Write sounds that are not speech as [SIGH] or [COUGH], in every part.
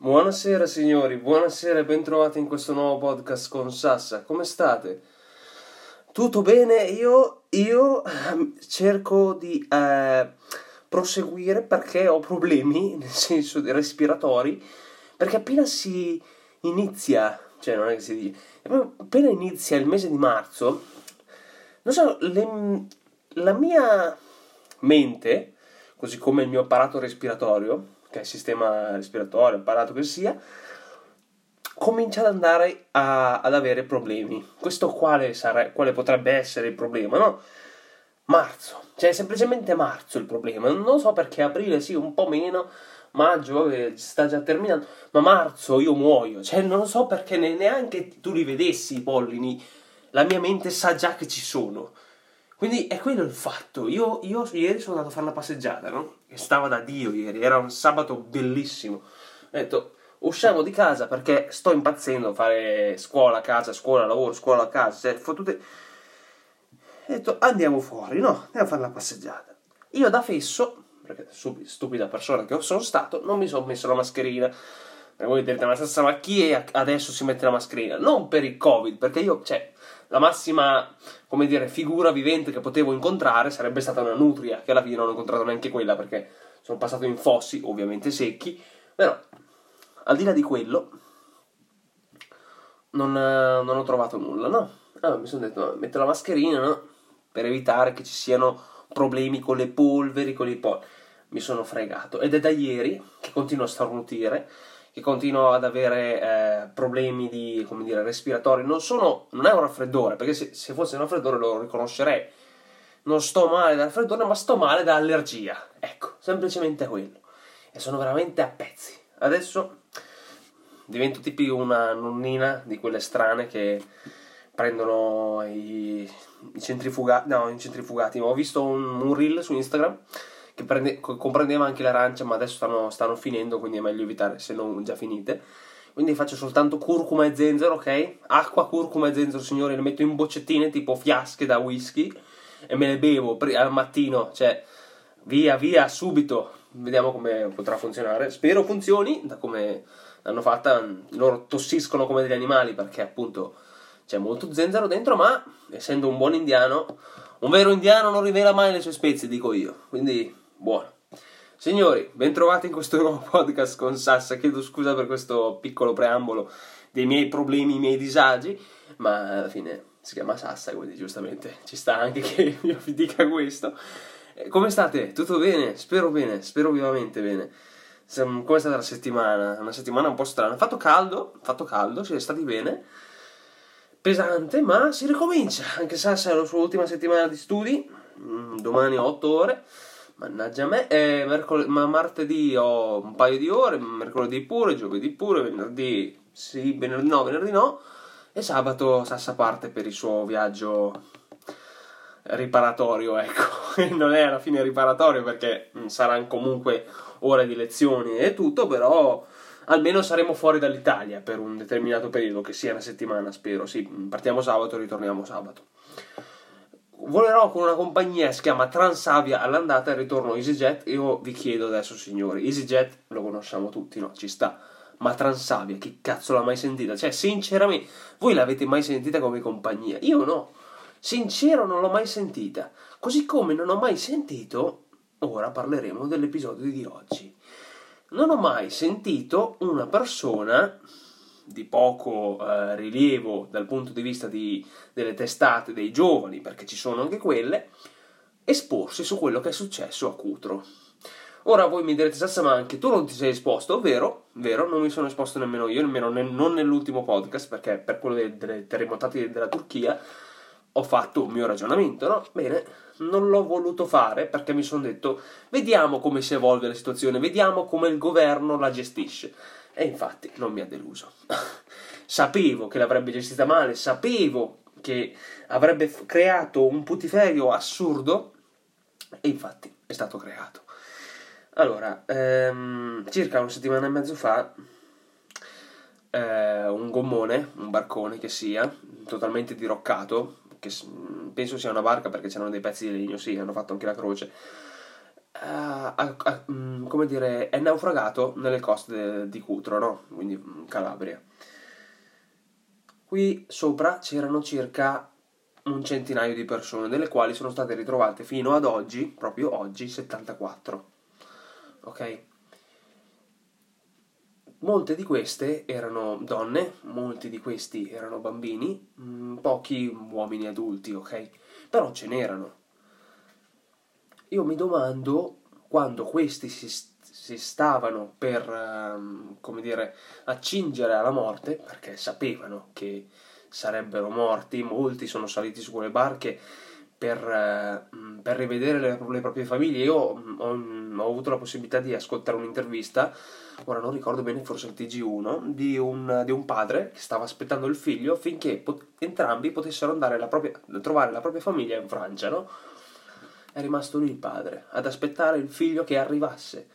Buonasera signori, buonasera e bentrovati in questo nuovo podcast con Sassa. Come state? Tutto bene? Io, io ehm, cerco di eh, proseguire perché ho problemi, [LAUGHS] nel senso respiratori, perché appena si inizia, cioè non è che si dice, appena inizia il mese di marzo, non so, le, la mia mente, così come il mio apparato respiratorio, che è il sistema respiratorio, apparato che sia, comincia ad andare a, ad avere problemi. Questo quale, sare, quale potrebbe essere il problema, no? Marzo, cioè semplicemente marzo il problema. Non so perché aprile sì, un po' meno, maggio eh, sta già terminando, ma marzo io muoio, cioè non so perché neanche tu li vedessi i pollini, la mia mente sa già che ci sono. Quindi è quello il fatto. Io, io ieri sono andato a fare una passeggiata, no? E stava da Dio ieri, era un sabato bellissimo. Ho detto, usciamo di casa perché sto impazzendo a fare scuola, casa, scuola, lavoro, scuola, casa, cioè, fottute... Ho detto, andiamo fuori, no? Andiamo a fare una passeggiata. Io da fesso, perché stupida persona che sono stato, non mi sono messo la mascherina. E voi direte, ma ma chi è adesso si mette la mascherina? Non per il Covid, perché io, cioè, la massima, come dire, figura vivente che potevo incontrare sarebbe stata una nutria, che alla fine non ho incontrato neanche quella perché sono passato in fossi, ovviamente secchi, però al di là di quello non, non ho trovato nulla, no? Allora mi sono detto, no, metto la mascherina, no? Per evitare che ci siano problemi con le polveri, con i polveri. Mi sono fregato ed è da ieri che continuo a starnutire che continuo ad avere eh, problemi di, dire, respiratori. Non, sono, non è un raffreddore, perché se, se, fosse un raffreddore lo riconoscerei. Non sto male dal raffreddore, ma sto male da allergia. Ecco, semplicemente quello. E sono veramente a pezzi. Adesso divento tipo una nonnina di quelle strane che prendono i, i centrifugati. No, i centrifugati. Ho visto un, un reel su Instagram che prende, comprendeva anche l'arancia, ma adesso stanno, stanno, finendo, quindi è meglio evitare se non già finite. Quindi faccio soltanto curcuma e zenzero, ok? Acqua, curcuma e zenzero, signori, le metto in boccettine tipo fiasche da whisky e me le bevo al mattino, cioè via, via, subito. Vediamo come potrà funzionare. Spero funzioni, da come l'hanno fatta, loro tossiscono come degli animali perché appunto c'è molto zenzero dentro, ma essendo un buon indiano, un vero indiano non rivela mai le sue spezie, dico io. Quindi buono. Signori, bentrovati in questo [LAUGHS] nuovo podcast con Sassa. Chiedo scusa per questo piccolo preambolo dei miei problemi, i miei disagi, ma alla fine si chiama Sassa, quindi giustamente ci sta anche che [LAUGHS] io vi dica questo. Eh, come state? Tutto bene? Spero bene, spero vivamente bene. Come è stata la settimana? Una settimana un po' strana. Fatto caldo, fatto caldo, siete stati bene. Pesante, ma si ricomincia. Anche Sassa è la sua ultima settimana di studi, mm, domani 8 ore Mannaggia me, eh, mercol- ma martedì ho un paio di ore, mercoledì pure, giovedì pure, venerdì sì, venerdì no, venerdì no, e sabato Sassa parte per il suo viaggio riparatorio, ecco. [LAUGHS] non è alla fine riparatorio perché mm, saranno comunque ore di lezioni e tutto, però almeno saremo fuori dall'Italia per un determinato periodo, che sia una settimana, spero. Sì, partiamo sabato e ritorniamo sabato volerò con una compagnia che si chiama Transavia all'andata e ritorno EasyJet. Io vi chiedo adesso, signori, EasyJet lo conosciamo tutti, no? Ci sta. Ma Transavia, chi cazzo l'ha mai sentita? Cioè, sinceramente, voi l'avete mai sentita come compagnia? Io no. Sincero, non l'ho mai sentita. Così come non ho mai sentito, ora parleremo dell'episodio di oggi. Non ho mai sentito una persona di poco eh, rilievo dal punto di vista di, delle testate dei giovani, perché ci sono anche quelle, esporsi su quello che è successo a Cutro. Ora voi mi direte, Sassa, ma anche tu non ti sei esposto, vero? Vero, non mi sono esposto nemmeno io, nemmeno ne, non nell'ultimo podcast, perché per quello dei, dei terremotati della Turchia ho fatto un mio ragionamento, no? Bene, non l'ho voluto fare perché mi sono detto, vediamo come si evolve la situazione, vediamo come il governo la gestisce. E infatti non mi ha deluso. [LAUGHS] sapevo che l'avrebbe gestita male, sapevo che avrebbe creato un putiferio assurdo e infatti è stato creato. Allora, ehm, circa una settimana e mezzo fa, eh, un gommone, un barcone che sia, totalmente diroccato, che penso sia una barca perché c'erano dei pezzi di legno, sì, hanno fatto anche la croce, a, a, mm, come dire, è naufragato nelle coste di Cutro, no? Quindi in Calabria. Qui sopra c'erano circa un centinaio di persone, delle quali sono state ritrovate fino ad oggi, proprio oggi, 74. Ok? Molte di queste erano donne, molti di questi erano bambini, mm, pochi uomini adulti, ok? Però ce n'erano. Io mi domando quando questi si, si stavano per, um, come dire, accingere alla morte, perché sapevano che sarebbero morti, molti sono saliti su quelle barche per, uh, per rivedere le, le, proprie famiglie. Io ho, ho, avuto la possibilità di ascoltare un'intervista, ora non ricordo bene, forse il TG1, di un, di un padre che stava aspettando il figlio affinché pot- entrambi potessero andare a trovare la propria famiglia in Francia, no? È rimasto lui il padre, ad aspettare il figlio che arrivasse.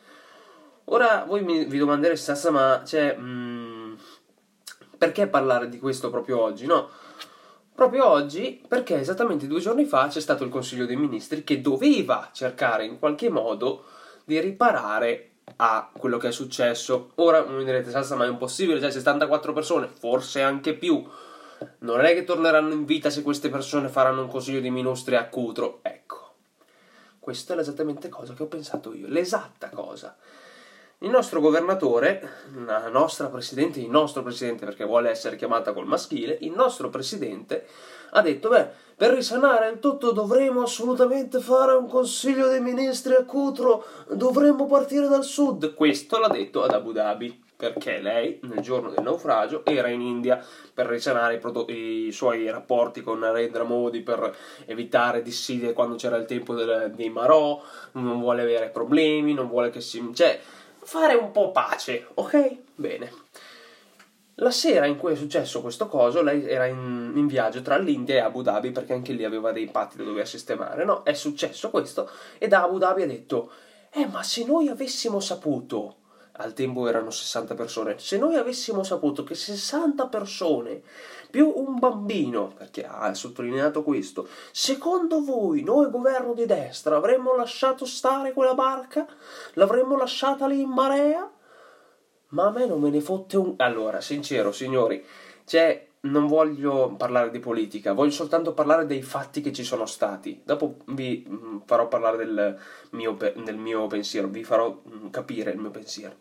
Ora voi mi, vi domanderete, Sassa, ma cioè, mh, mm, perché parlare di questo proprio oggi? No, proprio oggi perché esattamente due giorni fa c'è stato il Consiglio dei Ministri che doveva cercare in qualche modo di riparare a quello che è successo. Ora mi direte, Sassa, ma è impossibile, cioè 74 persone, forse anche più. Non è che torneranno in vita se queste persone faranno un Consiglio dei Ministri a Cutro. Ecco questa è esattamente cosa che ho pensato io, l'esatta cosa. Il nostro governatore, la nostra presidente, il nostro presidente perché vuole essere chiamata col maschile, il nostro presidente ha detto, beh, per risanare il tutto dovremo assolutamente fare un consiglio dei ministri a Cutro, dovremmo partire dal sud. Questo l'ha detto ad Abu Dhabi perché lei nel giorno del naufragio era in India per risanare i, prodotti, i suoi rapporti con Narendra Modi per evitare dissidie quando c'era il tempo del, dei Marò, non vuole avere problemi, non vuole che si... cioè fare un po' pace, ok? Bene. La sera in cui è successo questo coso, lei era in, in, viaggio tra l'India e Abu Dhabi perché anche lì aveva dei patti da doveva sistemare, no? È successo questo e da Abu Dhabi ha detto Eh, ma se noi avessimo saputo al tempo erano 60 persone. Se noi avessimo saputo che 60 persone più un bambino, perché ha sottolineato questo, secondo voi noi governo di destra avremmo lasciato stare quella barca? L'avremmo lasciata lì in marea? Ma a me non me ne fotte un... Allora, sincero, signori, cioè, non voglio parlare di politica, voglio soltanto parlare dei fatti che ci sono stati. Dopo vi mm, farò parlare del mio, del mio pensiero, vi farò mm, capire il mio pensiero.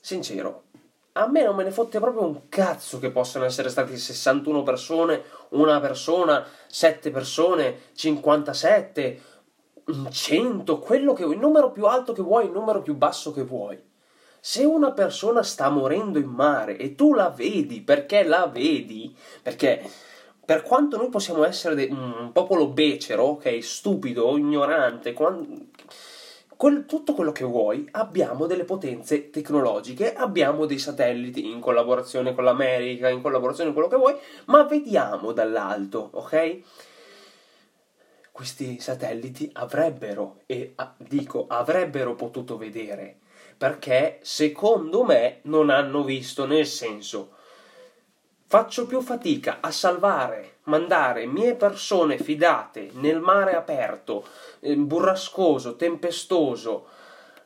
Sincero, a me non me ne fotte proprio un cazzo che possano essere stati 61 persone, una persona, 7 persone, 57, 100, quello che vuoi, il numero più alto che vuoi, il numero più basso che vuoi. Se una persona sta morendo in mare e tu la vedi perché la vedi, perché per quanto noi possiamo essere de- un popolo becero, ok, stupido, ignorante, quando, quel, tutto quello che vuoi, abbiamo delle potenze tecnologiche, abbiamo dei satelliti in collaborazione con l'America, in collaborazione con quello che vuoi, ma vediamo dall'alto, ok? Questi satelliti avrebbero, e dico avrebbero potuto vedere perché secondo me non hanno visto, nel senso. Faccio più fatica a salvare, mandare mie persone fidate nel mare aperto, eh, burrascoso, tempestoso,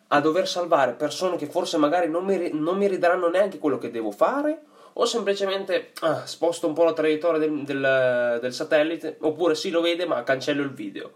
a dover salvare persone che forse magari non mi, non mi ridaranno neanche quello che devo fare, o semplicemente ah, sposto un po' la traiettoria del, del, del satellite, oppure sì lo vede ma cancello il video.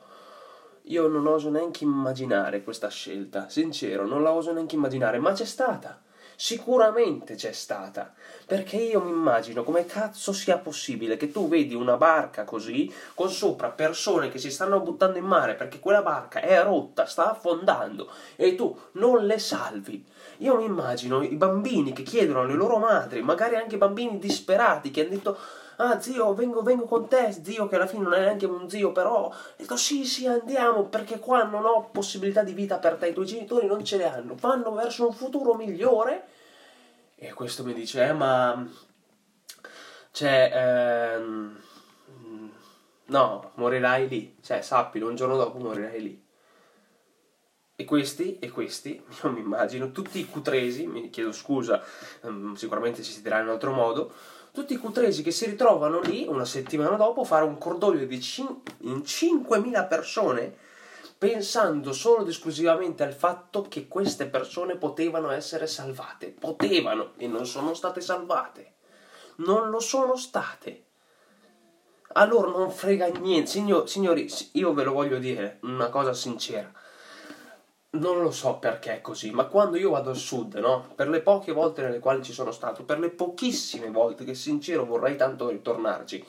Io non oso neanche immaginare questa scelta, sincero, non la oso neanche immaginare, ma c'è stata. Sicuramente c'è stata, perché io mi immagino come cazzo sia possibile che tu vedi una barca così, con sopra persone che si stanno buttando in mare perché quella barca è rotta, sta affondando, e tu non le salvi. Io mi immagino i bambini che chiedono alle loro madri, magari anche bambini disperati che hanno detto ah zio vengo, vengo con te, zio che alla fine non è neanche un zio, però detto sì sì andiamo perché qua non ho possibilità di vita per te, i tuoi genitori non ce le hanno, vanno verso un futuro migliore. E questo mi dice eh ma cioè ehm, no morirai lì, cioè sappilo un giorno dopo morirai lì. E questi, e questi, [LAUGHS] io mi immagino, tutti i cutresi, mi chiedo scusa, um, sicuramente si dirà in un altro modo, tutti i cutresi che si ritrovano lì una settimana dopo a fare un cordoglio di cin- in 5.000 persone pensando solo ed esclusivamente al fatto che queste persone potevano essere salvate. Potevano e non sono state salvate. Non lo sono state. A loro non frega niente. Signor, signori, io ve lo voglio dire una cosa sincera non lo so perché è così, ma quando io vado al sud, no? Per le poche volte nelle quali ci sono stato, per le pochissime volte che sincero vorrei tanto ritornarci,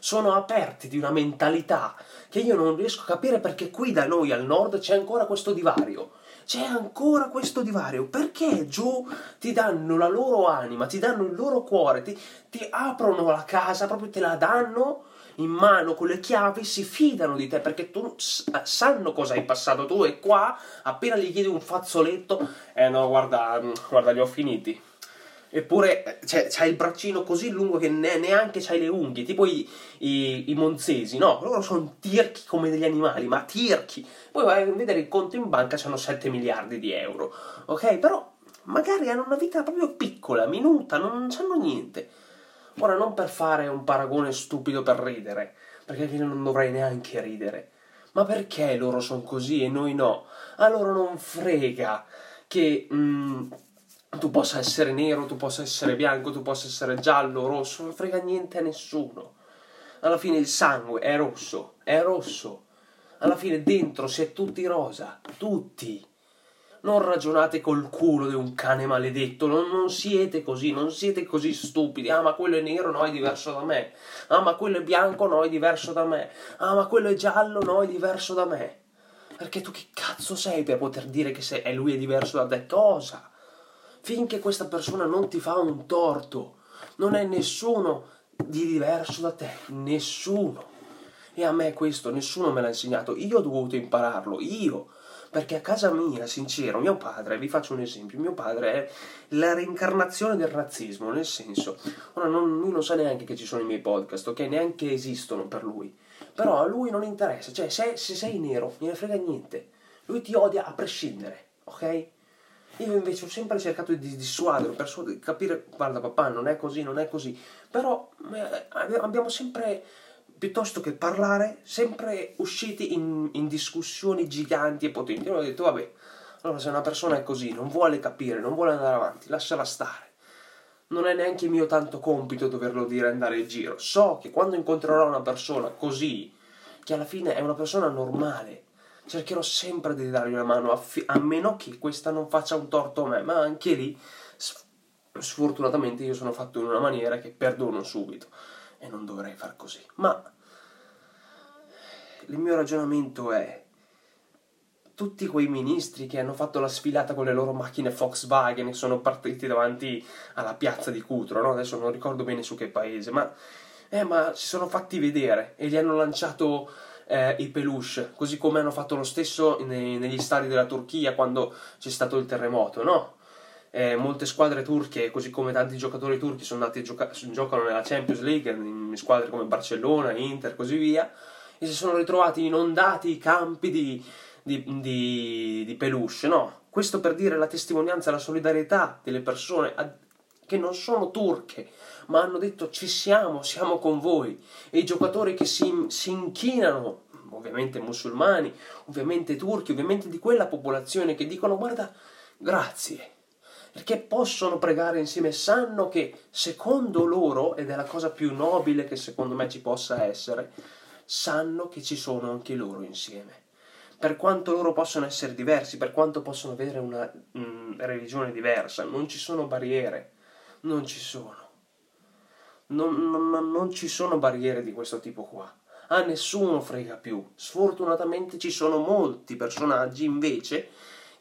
sono aperti di una mentalità che io non riesco a capire perché qui da noi al nord c'è ancora questo divario. C'è ancora questo divario perché giù ti danno la loro anima, ti danno il loro cuore, ti, ti aprono la casa, proprio te la danno in mano con le chiavi si fidano di te perché tu sanno cosa hai passato tu e qua appena gli chiedi un fazzoletto eh no guarda, guarda li ho finiti. Eppure cioè, c'hai il braccino così lungo che ne, neanche c'hai le unghie tipo i, i, i monzesi no? Loro sono tirchi come degli animali ma tirchi. Poi vai a vedere il conto in banca c'hanno 7 miliardi di euro ok? Però magari hanno una vita proprio piccola minuta non sanno niente Ora, non per fare un paragone stupido per ridere, perché io non dovrei neanche ridere, ma perché loro sono così e noi no? A loro non frega che mm, tu possa essere nero, tu possa essere bianco, tu possa essere giallo, rosso, non frega niente a nessuno. Alla fine il sangue è rosso, è rosso. Alla fine dentro si è tutti rosa, tutti non ragionate col culo di un cane maledetto, non, non, siete così, non siete così stupidi. Ah, ma quello è nero, no, è diverso da me. Ah, ma quello è bianco, no, è diverso da me. Ah, ma quello è giallo, no, è diverso da me. Perché tu che cazzo sei per poter dire che sei, e lui è diverso da te? Cosa? Finché questa persona non ti fa un torto, non è nessuno di diverso da te, nessuno. E a me questo nessuno me l'ha insegnato, io ho dovuto impararlo, io perché a casa mia, sincero, mio padre, vi faccio un esempio, mio padre è la reincarnazione del razzismo, nel senso, ora non, lui non sa neanche che ci sono i miei podcast, ok? Neanche esistono per lui. Però a lui non interessa, cioè se, se sei nero, non ne frega niente. Lui ti odia a prescindere, ok? Io invece ho sempre cercato di dissuaderlo, per capire, guarda papà, non è così, non è così. Però eh, abbiamo sempre piuttosto che parlare, sempre usciti in, in discussioni giganti e potenti. Allora ho detto, vabbè, allora se una persona è così, non vuole capire, non vuole andare avanti, lasciala stare. Non è neanche mio tanto compito doverlo dire andare in giro. So che quando incontrerò una persona così, che alla fine è una persona normale, cercherò sempre di dargli una mano, a meno che questa non faccia un torto a me, ma anche lì, sfortunatamente io sono fatto in una maniera che perdono subito e non dovrei far così. Ma il mio ragionamento è tutti quei ministri che hanno fatto la sfilata con le loro macchine Volkswagen e sono partiti davanti alla piazza di Cutro, no? adesso non ricordo bene su che paese, ma, eh, ma si sono fatti vedere e gli hanno lanciato eh, i peluche, così come hanno fatto lo stesso nei, negli stadi della Turchia quando c'è stato il terremoto, no? Eh, molte squadre turche, così come tanti giocatori turchi, sono andati a gioca- giocano nella Champions League, in squadre come Barcellona, Inter, e così via, e si sono ritrovati inondati i campi di, di, di, di peluche, no? Questo per dire la testimonianza, la solidarietà delle persone che non sono turche, ma hanno detto ci siamo, siamo con voi. E i giocatori che si, si inchinano, ovviamente musulmani, ovviamente turchi, ovviamente di quella popolazione che dicono guarda, grazie, perché possono pregare insieme, sanno che secondo loro, ed è la cosa più nobile che secondo me ci possa essere, sanno che ci sono anche loro insieme. Per quanto loro possono essere diversi, per quanto possono avere una mm, religione diversa, non ci sono barriere, non ci sono. Non, non, non ci sono barriere di questo tipo qua. A nessuno frega più. Sfortunatamente ci sono molti personaggi invece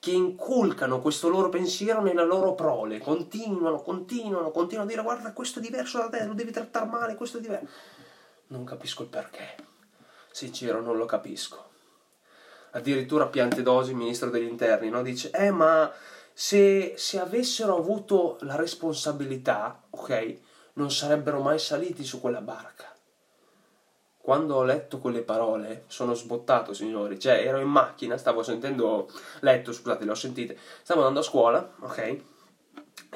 che inculcano questo loro pensiero nella loro prole, continuano, continuano, continuano a dire guarda questo è diverso da te, lo devi trattare male, questo è diverso. Non capisco il perché, sincero non lo capisco. Addirittura Piantedosi, il ministro degli interni, no? dice eh ma se, se avessero avuto la responsabilità, ok, non sarebbero mai saliti su quella barca quando ho letto quelle parole sono sbottato, signori. Cioè, ero in macchina, stavo sentendo, letto, scusate, le ho sentite. Stavo andando a scuola, ok?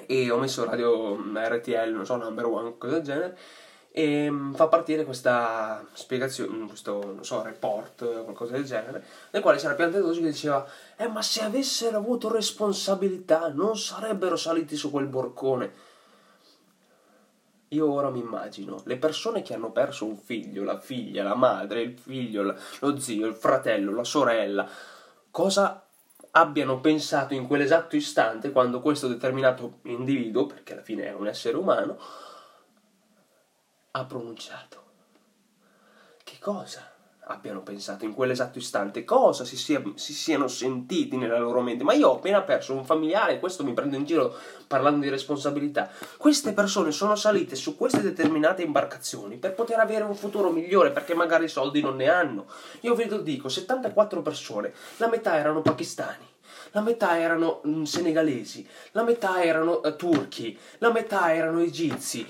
E ho messo radio RTL, non so, number one, cosa del genere. e mm, fa partire questa spiegazione, mm, questo, non so, report, qualcosa del genere, nel quale c'era Piantedosi che diceva eh ma se avessero avuto responsabilità non sarebbero saliti su quel borcone. Io ora mi immagino le persone che hanno perso un figlio, la figlia, la madre, il figlio, lo zio, il fratello, la sorella, cosa abbiano pensato in quell'esatto istante quando questo determinato individuo, perché alla fine è un essere umano, ha pronunciato. Che cosa abbiano pensato in quell'esatto istante? Cosa si, sia, si, siano sentiti nella loro mente? Ma io ho appena perso un familiare, questo mi prendo in giro parlando di responsabilità. Queste persone sono salite su queste determinate imbarcazioni per poter avere un futuro migliore, perché magari i soldi non ne hanno. Io vi dico, 74 persone, la metà erano pakistani la metà erano mm, senegalesi, la metà erano uh, turchi, la metà erano egizi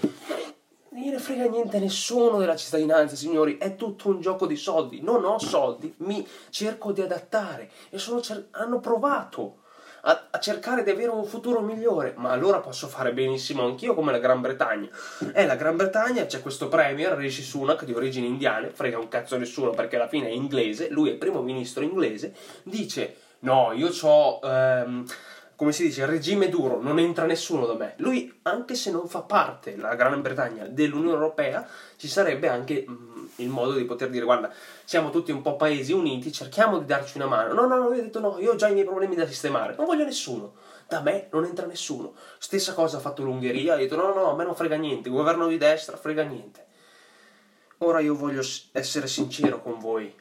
non gliene frega niente a nessuno della cittadinanza, signori, è tutto un gioco di soldi. Non ho soldi, mi cerco di adattare. E cer- hanno provato a-, a, cercare di avere un futuro migliore, ma allora posso fare benissimo anch'io come la Gran Bretagna. E la Gran Bretagna c'è questo premier, Rishi Sunak, di origini indiane, frega un cazzo nessuno perché alla fine è inglese, lui è il primo ministro inglese, dice no, io ho... Ehm, come si dice, regime duro, non entra nessuno da me. Lui, anche se non fa parte, la Gran Bretagna, dell'Unione Europea, ci sarebbe anche mh, mm, il modo di poter dire, guarda, siamo tutti un po' paesi uniti, cerchiamo di darci una mano. No, no, no, io ho detto no, io ho già i miei problemi da sistemare, non voglio nessuno. Da me non entra nessuno. Stessa cosa ha fatto l'Ungheria, ha detto no, no, a me non frega niente, governo di destra, frega niente. Ora io voglio essere sincero con voi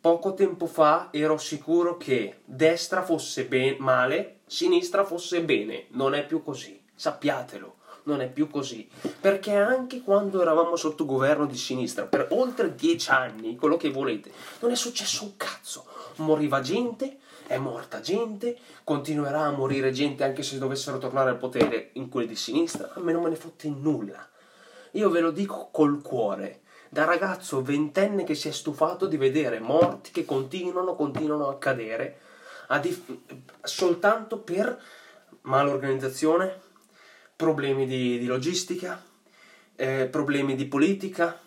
poco tempo fa ero sicuro che destra fosse ben- male, sinistra fosse bene. Non è più così, sappiatelo. Non è più così. Perché anche quando eravamo sotto governo di sinistra, per oltre dieci anni, quello che volete, non è successo un cazzo. Moriva gente, è morta gente, continuerà a morire gente anche se dovessero tornare al potere in quelli di sinistra. A me non me ne fotte nulla. Io ve lo dico col cuore da ragazzo ventenne che si è stufato di vedere morti che continuano, continuano a accadere dif- soltanto per malorganizzazione, problemi di, di logistica, eh, problemi di politica,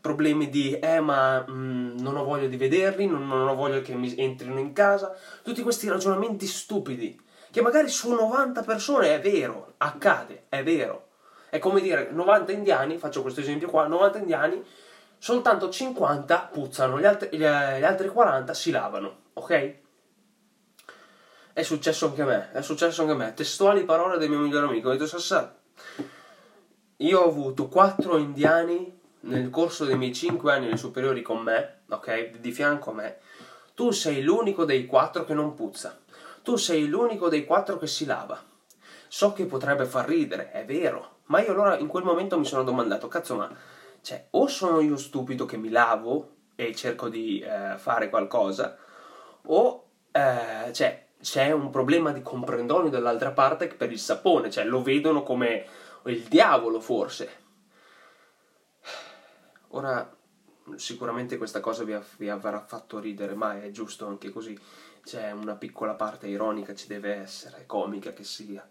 problemi di eh ma mh, mm, non ho voglia di vederli, non, non ho voglia che mi entrino in casa, tutti questi ragionamenti stupidi che magari su 90 persone è vero, accade, è vero, è come dire 90 indiani, faccio questo esempio qua, 90 indiani, soltanto 50 puzzano, gli altri, gli altri 40 si lavano, ok? È successo anche a me, è successo anche a me. Testuali parole del mio migliore amico. Ho detto, Sassà, io ho avuto 4 indiani nel corso dei miei 5 anni superiori con me, ok? Di fianco a me. Tu sei l'unico dei 4 che non puzza. Tu sei l'unico dei 4 che si lava. So che potrebbe far ridere, è vero, ma io allora in quel momento mi sono domandato, cazzo, ma cioè o sono io stupido che mi lavo e cerco di eh, fare qualcosa, o eh, cioè, c'è un problema di comprendonio dall'altra parte per il sapone, cioè lo vedono come il diavolo forse. Ora sicuramente questa cosa vi, vi avrà fatto ridere, ma è giusto anche così. C'è una piccola parte ironica, ci deve essere, comica che sia.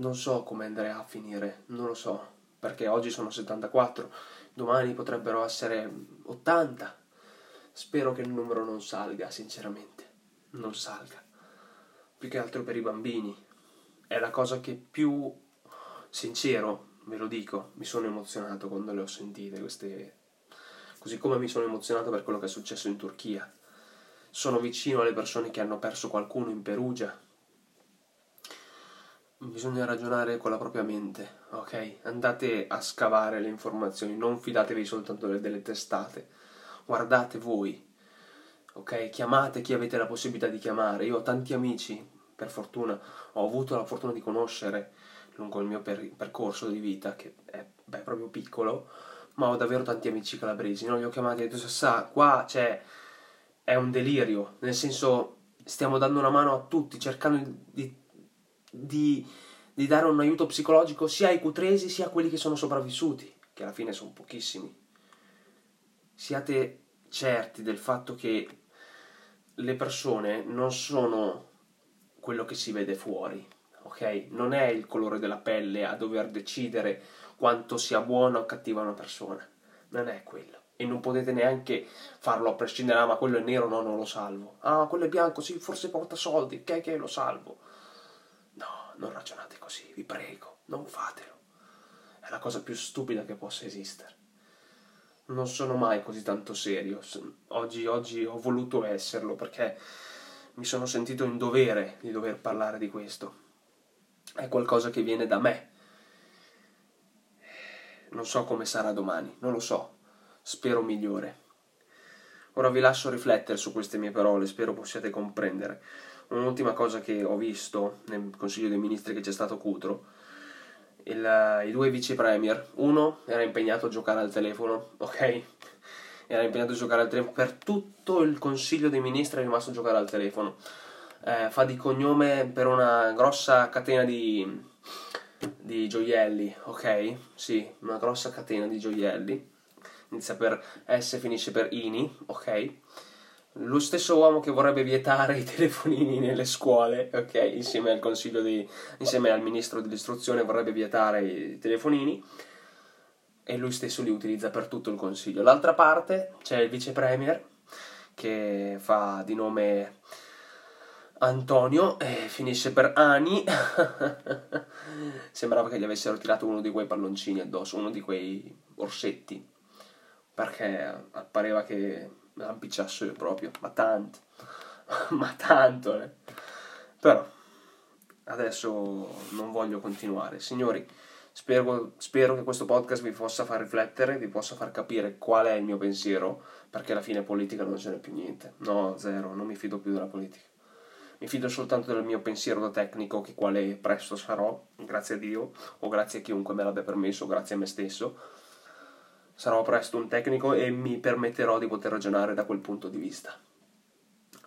Non so come andrà a finire, non lo so, perché oggi sono 74, domani potrebbero essere 80. Spero che il numero non salga, sinceramente, non salga. Più che altro per i bambini. È la cosa che più sincero, ve lo dico, mi sono emozionato quando le ho sentite queste così come mi sono emozionato per quello che è successo in Turchia. Sono vicino alle persone che hanno perso qualcuno in Perugia, bisogna ragionare con la propria mente, ok? Andate a scavare le informazioni, non fidatevi soltanto delle, testate, guardate voi, ok? Chiamate chi avete la possibilità di chiamare. Io ho tanti amici, per fortuna, ho avuto la fortuna di conoscere lungo il mio per- percorso di vita, che è beh, proprio piccolo, ma ho davvero tanti amici calabresi, no? Li ho chiamati e ho detto, sa, qua c'è, è un delirio, nel senso stiamo dando una mano a tutti, cercando di di, di dare un aiuto psicologico sia ai cutresi sia a quelli che sono sopravvissuti, che alla fine sono pochissimi. Siate certi del fatto che le persone non sono quello che si vede fuori, ok? Non è il colore della pelle a dover decidere quanto sia buona o cattiva una persona. Non è quello. E non potete neanche farlo a prescindere, ah ma quello è nero, no, non lo salvo. Ah, quello è bianco, sì, forse porta soldi, che che lo salvo. No, non ragionate così, vi prego, non fatelo. È la cosa più stupida che possa esistere. Non sono mai così tanto serio. Oggi, oggi ho voluto esserlo perché mi sono sentito in dovere di dover parlare di questo. È qualcosa che viene da me. Non so come sarà domani, non lo so. Spero migliore. Ora vi lascio riflettere su queste mie parole, spero possiate comprendere. Un'ultima cosa che ho visto nel Consiglio dei Ministri che c'è stato Cutro, il, i due vice premier, uno era impegnato a giocare al telefono, [LAUGHS] ok? Era impegnato a giocare al telefono, per tutto il Consiglio dei Ministri è rimasto a giocare al telefono. Eh, fa di cognome per una grossa catena di, di gioielli, ok? Sì, una grossa catena di gioielli. Inizia per S, finisce per INI, ok? Lo stesso uomo che vorrebbe vietare i telefonini nelle scuole, ok? Insieme al consiglio di, insieme al ministro dell'istruzione vorrebbe vietare i telefonini e lui stesso li utilizza per tutto il consiglio. L'altra parte c'è il vice premier che fa di nome Antonio e finisce per Ani. [LAUGHS] Sembrava che gli avessero tirato uno di quei palloncini addosso, uno di quei orsetti, perché pareva che me io proprio, ma tanto, [LAUGHS] ma tanto, eh. Però, adesso non voglio continuare. Signori, spero, spero che questo podcast vi possa far riflettere, vi possa far capire qual è il mio pensiero, perché alla fine politica non ce n'è più niente. No, zero, non mi fido più della politica. Mi fido soltanto del mio pensiero da tecnico, che quale presto sarò, grazie a Dio, o grazie a chiunque me l'abbia permesso, grazie a me stesso sarò presto un tecnico e mi permetterò di poter ragionare da quel punto di vista.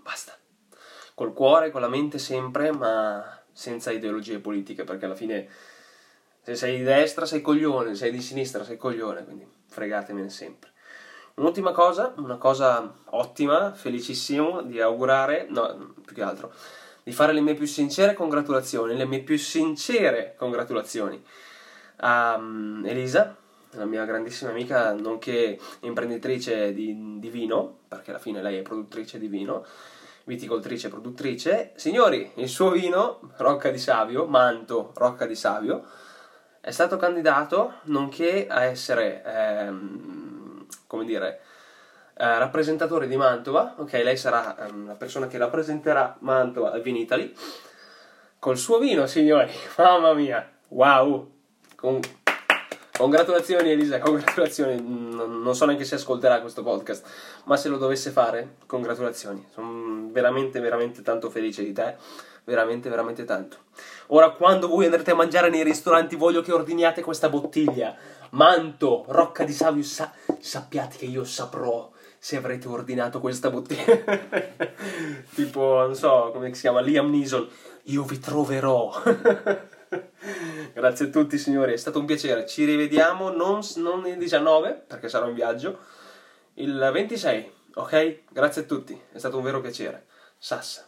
Basta. Col cuore, con la mente sempre, ma senza ideologie politiche, perché alla fine se sei di destra sei coglione, se sei di sinistra sei coglione, quindi fregatemene sempre. Un'ultima cosa, una cosa ottima, felicissimo di augurare, no, più che altro, di fare le mie più sincere congratulazioni, le mie più sincere congratulazioni a um, Elisa, la mia grandissima amica, nonché imprenditrice di, di, vino, perché alla fine lei è produttrice di vino, viticoltrice e produttrice. Signori, il suo vino, Rocca di Savio, Manto Rocca di Savio, è stato candidato nonché a essere, ehm, come dire, eh, rappresentatore di Mantova. Ok, lei sarà ehm, la persona che rappresenterà Mantova al Vinitali col suo vino, signori. [LAUGHS] Mamma mia, wow! Con Congratulazioni Elisa, congratulazioni. Non so neanche se ascolterà questo podcast, ma se lo dovesse fare, congratulazioni. Sono veramente, veramente tanto felice di te. Veramente, veramente tanto. Ora, quando voi andrete a mangiare nei ristoranti, voglio che ordiniate questa bottiglia. Manto, Rocca di Savio, sa- sappiate che io saprò se avrete ordinato questa bottiglia. [LAUGHS] tipo, non so, come si chiama, Liam Neeson. Io vi troverò. [LAUGHS] [LAUGHS] Grazie a tutti signori, è stato un piacere. Ci rivediamo non, non il 19 perché sarò in viaggio, il 26, ok? Grazie a tutti, è stato un vero piacere. Sassa.